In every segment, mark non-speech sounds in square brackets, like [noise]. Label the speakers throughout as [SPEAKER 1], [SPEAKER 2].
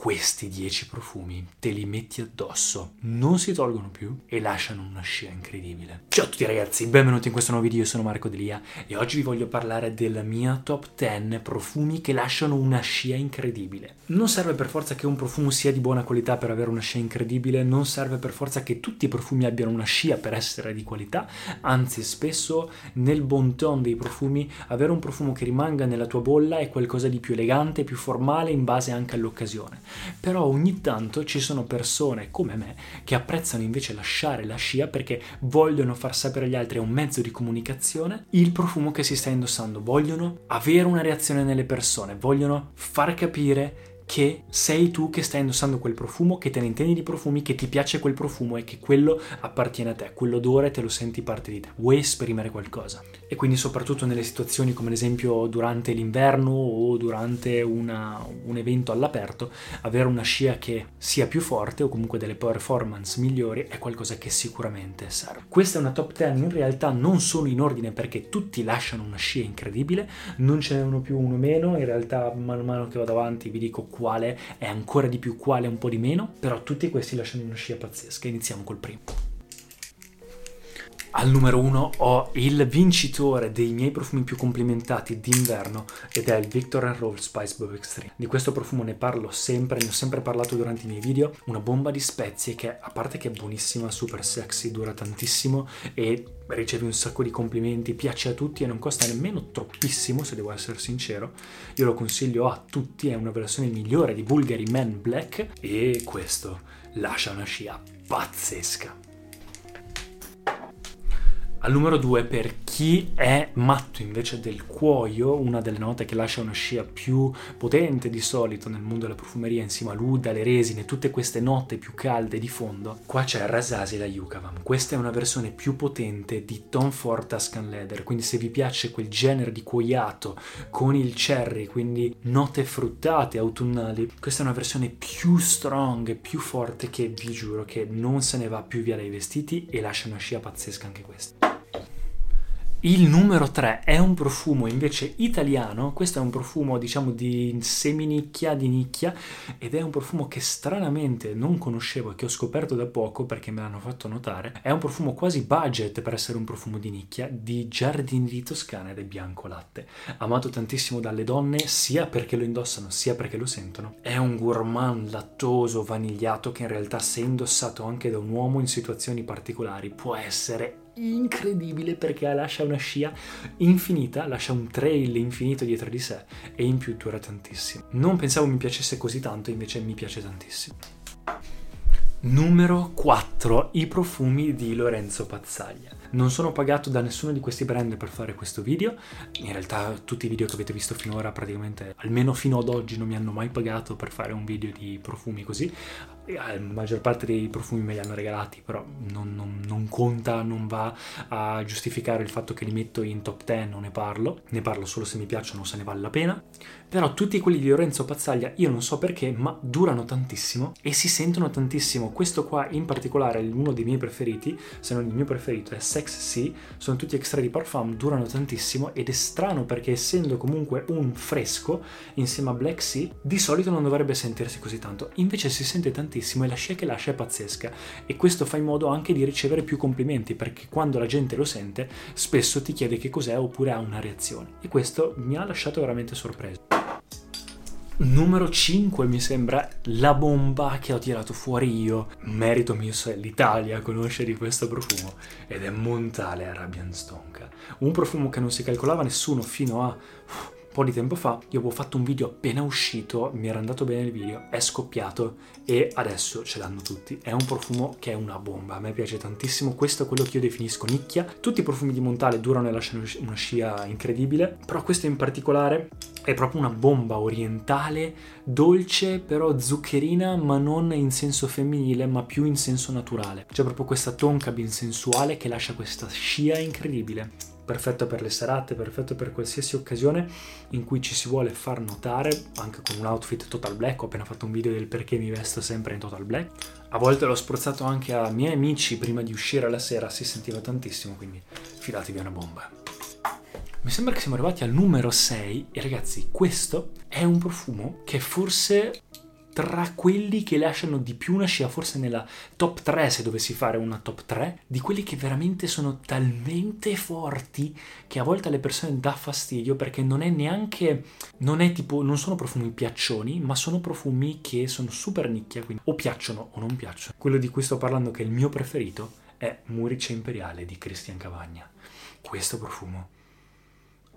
[SPEAKER 1] Questi 10 profumi te li metti addosso, non si tolgono più e lasciano una scia incredibile. Ciao a tutti ragazzi, benvenuti in questo nuovo video, io sono Marco Delia e oggi vi voglio parlare della mia top 10 profumi che lasciano una scia incredibile. Non serve per forza che un profumo sia di buona qualità per avere una scia incredibile, non serve per forza che tutti i profumi abbiano una scia per essere di qualità, anzi spesso nel bon ton dei profumi avere un profumo che rimanga nella tua bolla è qualcosa di più elegante, più formale in base anche all'occasione però ogni tanto ci sono persone come me che apprezzano invece lasciare la scia perché vogliono far sapere agli altri, è un mezzo di comunicazione, il profumo che si sta indossando, vogliono avere una reazione nelle persone, vogliono far capire che sei tu che stai indossando quel profumo, che te ne intendi di profumi, che ti piace quel profumo e che quello appartiene a te, quell'odore te lo senti parte di te, vuoi esprimere qualcosa. E quindi soprattutto nelle situazioni come ad esempio durante l'inverno o durante una, un evento all'aperto, avere una scia che sia più forte o comunque delle performance migliori è qualcosa che sicuramente serve. Questa è una top 10 in realtà non solo in ordine perché tutti lasciano una scia incredibile, non ce n'è uno più uno meno, in realtà man mano che vado avanti vi dico quale è ancora di più, quale un po' di meno, però tutti questi lasciano una scia pazzesca. Iniziamo col primo. Al numero 1 ho il vincitore dei miei profumi più complimentati d'inverno ed è il Victor Roll Spice Bob Extreme. Di questo profumo ne parlo sempre, ne ho sempre parlato durante i miei video. Una bomba di spezie che a parte che è buonissima, super sexy, dura tantissimo e riceve un sacco di complimenti, piace a tutti e non costa nemmeno troppissimo se devo essere sincero. Io lo consiglio a tutti, è una versione migliore di Bulgari Man Black e questo lascia una scia pazzesca. Al numero 2 per chi è matto invece del cuoio, una delle note che lascia una scia più potente di solito nel mondo della profumeria insieme all'ud, alle resine, tutte queste note più calde di fondo, qua c'è Rasasi la Yucavam. Questa è una versione più potente di Tom Ford Tuscan Leather, quindi se vi piace quel genere di cuoiato con il cherry, quindi note fruttate autunnali, questa è una versione più strong, più forte che vi giuro che non se ne va più via dai vestiti e lascia una scia pazzesca anche questa. Il numero 3 è un profumo invece italiano, questo è un profumo diciamo di seminicchia, di nicchia ed è un profumo che stranamente non conoscevo e che ho scoperto da poco perché me l'hanno fatto notare. È un profumo quasi budget per essere un profumo di nicchia di Giardini Toscana ed è bianco latte. Amato tantissimo dalle donne sia perché lo indossano sia perché lo sentono. È un gourmand lattoso, vanigliato che in realtà se indossato anche da un uomo in situazioni particolari può essere incredibile perché lascia una scia infinita, lascia un trail infinito dietro di sé e in più dura tantissimo. Non pensavo mi piacesse così tanto, invece mi piace tantissimo. Numero 4. I profumi di Lorenzo Pazzaglia. Non sono pagato da nessuno di questi brand per fare questo video. In realtà tutti i video che avete visto finora praticamente, almeno fino ad oggi, non mi hanno mai pagato per fare un video di profumi così. La maggior parte dei profumi me li hanno regalati, però non, non, non conta, non va a giustificare il fatto che li metto in top 10, non ne parlo. Ne parlo solo se mi piacciono se ne vale la pena. Però tutti quelli di Lorenzo Pazzaglia, io non so perché, ma durano tantissimo e si sentono tantissimo. Questo qua in particolare è uno dei miei preferiti, se non il mio preferito, è Sex Sea. Sono tutti extra di parfum, durano tantissimo ed è strano perché essendo comunque un fresco insieme a Black Sea, di solito non dovrebbe sentirsi così tanto. Invece si sente tantissimo fortissimo e la scia che lascia è pazzesca e questo fa in modo anche di ricevere più complimenti perché quando la gente lo sente spesso ti chiede che cos'è oppure ha una reazione e questo mi ha lasciato veramente sorpreso. Numero 5 mi sembra la bomba che ho tirato fuori io. Merito mio se l'Italia conosce di questo profumo ed è Montale Arabian Stonka. Un profumo che non si calcolava nessuno fino a po' di tempo fa, io avevo fatto un video appena uscito, mi era andato bene il video, è scoppiato e adesso ce l'hanno tutti. È un profumo che è una bomba, a me piace tantissimo, questo è quello che io definisco nicchia. Tutti i profumi di Montale durano e lasciano una scia incredibile, però questo in particolare è proprio una bomba orientale, dolce però zuccherina, ma non in senso femminile, ma più in senso naturale. C'è proprio questa tonka bin sensuale che lascia questa scia incredibile perfetto per le serate, perfetto per qualsiasi occasione in cui ci si vuole far notare, anche con un outfit total black, ho appena fatto un video del perché mi vesto sempre in total black. A volte l'ho spruzzato anche a miei amici prima di uscire la sera, si sentiva tantissimo, quindi fidatevi una bomba. Mi sembra che siamo arrivati al numero 6 e ragazzi, questo è un profumo che forse tra quelli che lasciano di più una scia, forse nella top 3 se dovessi fare una top 3, di quelli che veramente sono talmente forti che a volte alle persone dà fastidio perché non è neanche, non è tipo, non sono profumi piaccioni, ma sono profumi che sono super nicchia, quindi o piacciono o non piacciono. Quello di cui sto parlando che è il mio preferito è Murice Imperiale di Christian Cavagna. Questo profumo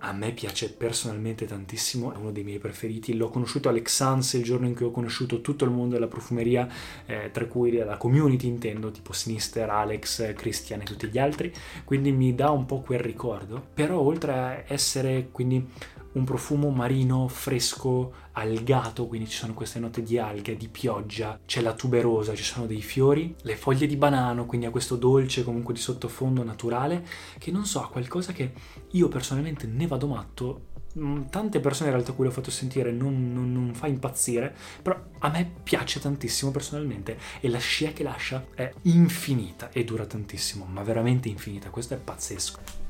[SPEAKER 1] a me piace personalmente tantissimo, è uno dei miei preferiti. L'ho conosciuto Alex Sans il giorno in cui ho conosciuto tutto il mondo della profumeria, eh, tra cui la community intendo, tipo Sinister, Alex, Christian e tutti gli altri, quindi mi dà un po' quel ricordo. Però oltre a essere quindi un profumo marino fresco, algato, quindi ci sono queste note di alghe, di pioggia, c'è la tuberosa, ci sono dei fiori, le foglie di banano, quindi ha questo dolce comunque di sottofondo naturale, che non so, ha qualcosa che io personalmente ne vado matto mm, tante persone in realtà cui l'ho fatto sentire non, non, non, fa impazzire, però a me piace tantissimo personalmente e la scia che lascia è infinita e dura tantissimo, ma veramente infinita, questo è pazzesco.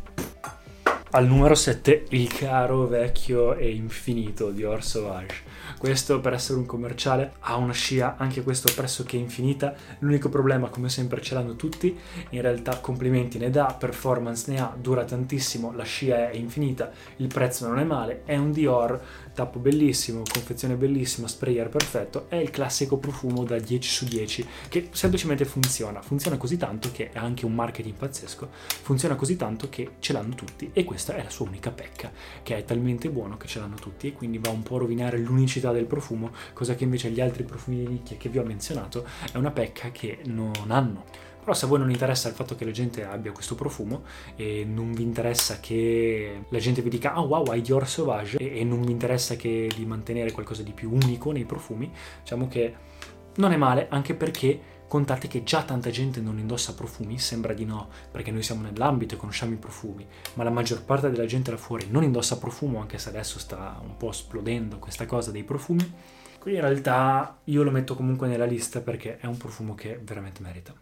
[SPEAKER 1] Al numero 7 il caro vecchio e infinito Dior Sauvage. Questo per essere un commerciale ha una scia, anche questo pressoché infinita. L'unico problema, come sempre, ce l'hanno tutti. In realtà complimenti ne dà, performance ne ha, dura tantissimo, la scia è infinita, il prezzo non è male, è un Dior tappo bellissimo, confezione bellissima, sprayer perfetto, è il classico profumo da 10 su 10 che semplicemente funziona, funziona così tanto che è anche un marketing pazzesco, funziona così tanto che ce l'hanno tutti e questa è la sua unica pecca, che è talmente buono che ce l'hanno tutti e quindi va un po' a rovinare l'unicità del profumo, cosa che invece gli altri profumi di nicchia che vi ho menzionato è una pecca che non hanno. Però se a voi non interessa il fatto che la gente abbia questo profumo e non vi interessa che la gente vi dica ah wow hai Dior Sauvage e non vi interessa che di mantenere qualcosa di più unico nei profumi, diciamo che non è male anche perché contate che già tanta gente non indossa profumi, sembra di no, perché noi siamo nell'ambito e conosciamo i profumi, ma la maggior parte della gente là fuori non indossa profumo, anche se adesso sta un po' esplodendo questa cosa dei profumi. Quindi in realtà io lo metto comunque nella lista perché è un profumo che veramente merita.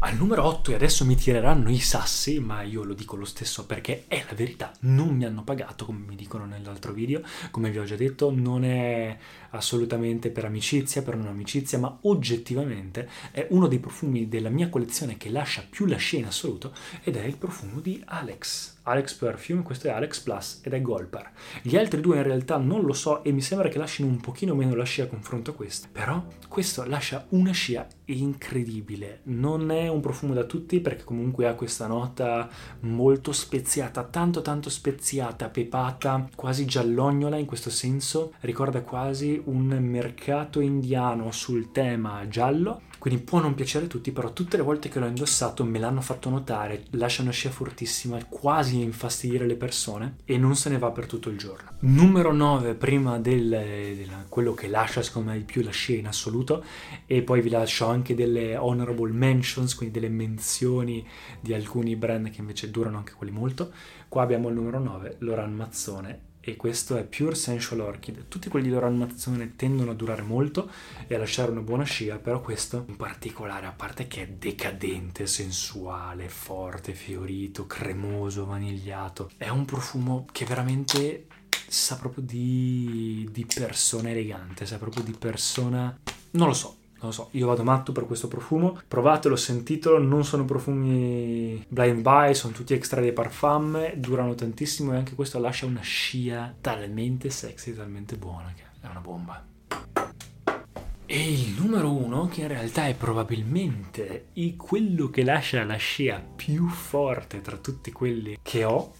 [SPEAKER 1] Al numero 8 e adesso mi tireranno i sassi, ma io lo dico lo stesso perché è la verità, non mi hanno pagato come mi dicono nell'altro video, come vi ho già detto, non è assolutamente per amicizia, per non amicizia, ma oggettivamente è uno dei profumi della mia collezione che lascia più la scia in assoluto ed è il profumo di Alex. Alex Perfume, questo è Alex Plus ed è Golpar. Gli altri due in realtà non lo so e mi sembra che lasciano un pochino meno la scia a confronto a questo, però questo lascia una scia incredibile. Non è un profumo da tutti perché comunque ha questa nota molto speziata, tanto tanto speziata, pepata, quasi giallognola in questo senso, ricorda quasi un mercato indiano sul tema giallo quindi può non piacere a tutti, però tutte le volte che l'ho indossato me l'hanno fatto notare, lascia una scia fortissima, quasi infastidire le persone e non se ne va per tutto il giorno. Numero 9 prima del, del quello che lascia secondo me di più la scia in assoluto e poi vi lascio anche delle honorable mentions, quindi delle menzioni di alcuni brand che invece durano anche quelli molto. Qua abbiamo il numero 9, Loran Mazzone e questo è Pure Sensual Orchid. Tutti quelli di loro animazione tendono a durare molto e a lasciare una buona scia, però questo in particolare, a parte che è decadente, sensuale, forte, fiorito, cremoso, vanigliato, è un profumo che veramente sa proprio di, di persona elegante, sa proprio di persona Non lo so, non lo so, io vado matto per questo profumo. Provatelo, sentitelo, non sono profumi blind buy, sono tutti extra dei parfum, durano tantissimo e anche questo lascia una scia talmente sexy, talmente buona che è una bomba. E il numero uno, che in realtà è probabilmente quello che lascia la scia più forte tra tutti quelli che ho,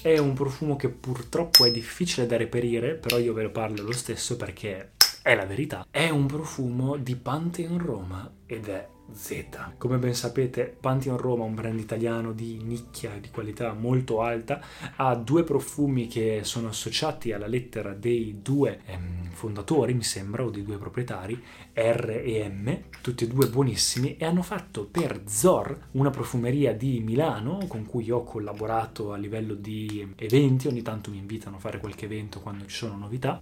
[SPEAKER 1] è un profumo che purtroppo è difficile da reperire, però io ve lo parlo lo stesso perché è la verità. È un profumo di Pantheon Roma ed è Z. Come ben sapete, Pantheon Roma, un brand italiano di nicchia, di qualità molto alta, ha due profumi che sono associati alla lettera dei due ehm, fondatori, mi sembra, o dei due proprietari, R e M, tutti e due buonissimi, e hanno fatto per Zor, una profumeria di Milano con cui ho collaborato a livello di eventi, ogni tanto mi invitano a fare qualche evento quando ci sono novità,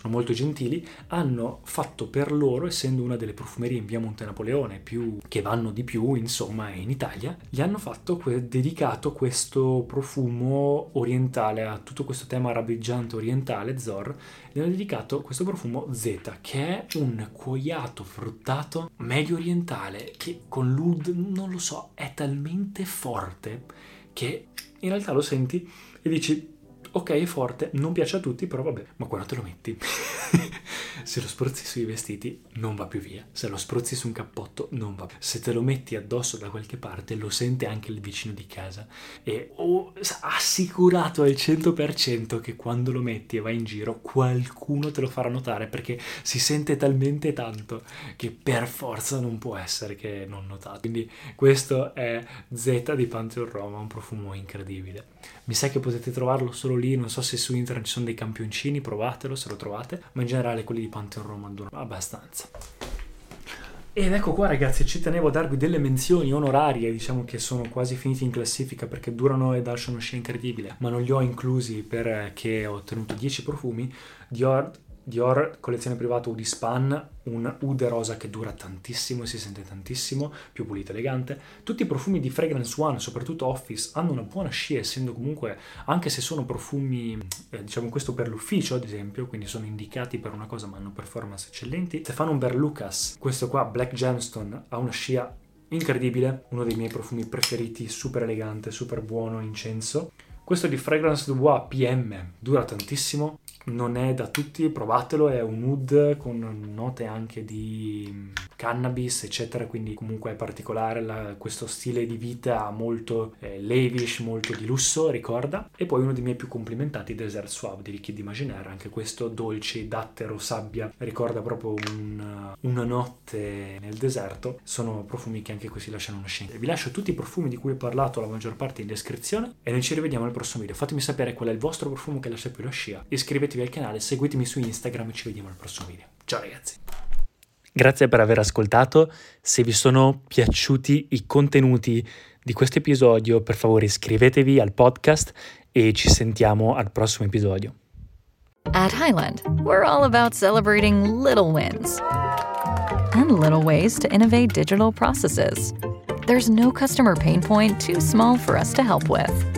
[SPEAKER 1] sono molto gentili, hanno fatto per loro, essendo una delle profumerie in via Monte Napoleone più, che vanno di più, insomma, in Italia, gli hanno fatto que- dedicato questo profumo orientale a tutto questo tema arabeggiante orientale, Zor, gli hanno dedicato questo profumo Z, che è un cuoiato fruttato medio orientale che con l'oud, non lo so, è talmente forte che in realtà lo senti e dici ok, è forte, non piace a tutti, però vabbè, ma quando te lo metti? [laughs] se lo spruzzi sui vestiti non va più via, se lo spruzzi su un cappotto non va più, se te lo metti addosso da qualche parte lo sente anche il vicino di casa e ho assicurato al 100% che quando lo metti e vai in giro qualcuno te lo farà notare perché si sente talmente tanto che per forza non può essere che non notato. Quindi questo è Z di Pantheon Roma, un profumo incredibile. Mi sa che potete trovarlo solo lì, non so se su internet ci sono dei campioncini, provatelo se lo trovate, ma in generale quelli di Pantheon Roma durano abbastanza. Ed ecco qua ragazzi, ci tenevo a darvi delle menzioni onorarie, diciamo che sono quasi finiti in classifica perché durano e lasciano scia incredibile, ma non li ho inclusi perché ho ottenuto 10 profumi. Dior Dior collezione privata Udi Span, un Ude rosa che dura tantissimo e si sente tantissimo, più pulito e elegante. Tutti i profumi di Fragrance One, soprattutto Office, hanno una buona scia, essendo comunque, anche se sono profumi, eh, diciamo questo per l'ufficio ad esempio, quindi sono indicati per una cosa ma hanno performance eccellenti. Stefano Berlucas, questo qua, Black Gemstone, ha una scia incredibile, uno dei miei profumi preferiti, super elegante, super buono, incenso. Questo di Fragrance Dubois PM dura tantissimo, non è da tutti, provatelo, è un wood con note anche di cannabis, eccetera, quindi comunque è particolare la, questo stile di vita molto eh, lavish, molto di lusso, ricorda. E poi uno dei miei più complimentati, Desert Suave di Liquid Imaginaire, anche questo dolce, dattero, sabbia, ricorda proprio un, una notte nel deserto. Sono profumi che anche così lasciano una scena. Vi lascio tutti i profumi di cui ho parlato la maggior parte in descrizione e noi ci rivediamo nel prossimo video. Fatemi sapere qual è il vostro profumo che lascia più la scia. Iscrivetevi al canale, seguitemi su Instagram e ci vediamo al prossimo video. Ciao ragazzi! Grazie per aver ascoltato. Se vi sono piaciuti i contenuti di questo episodio, per favore iscrivetevi al podcast e ci sentiamo al prossimo episodio.
[SPEAKER 2] At Highland, we're all about celebrating little wins and little ways to innovate digital processes. There's no customer pain point too small for us to help with.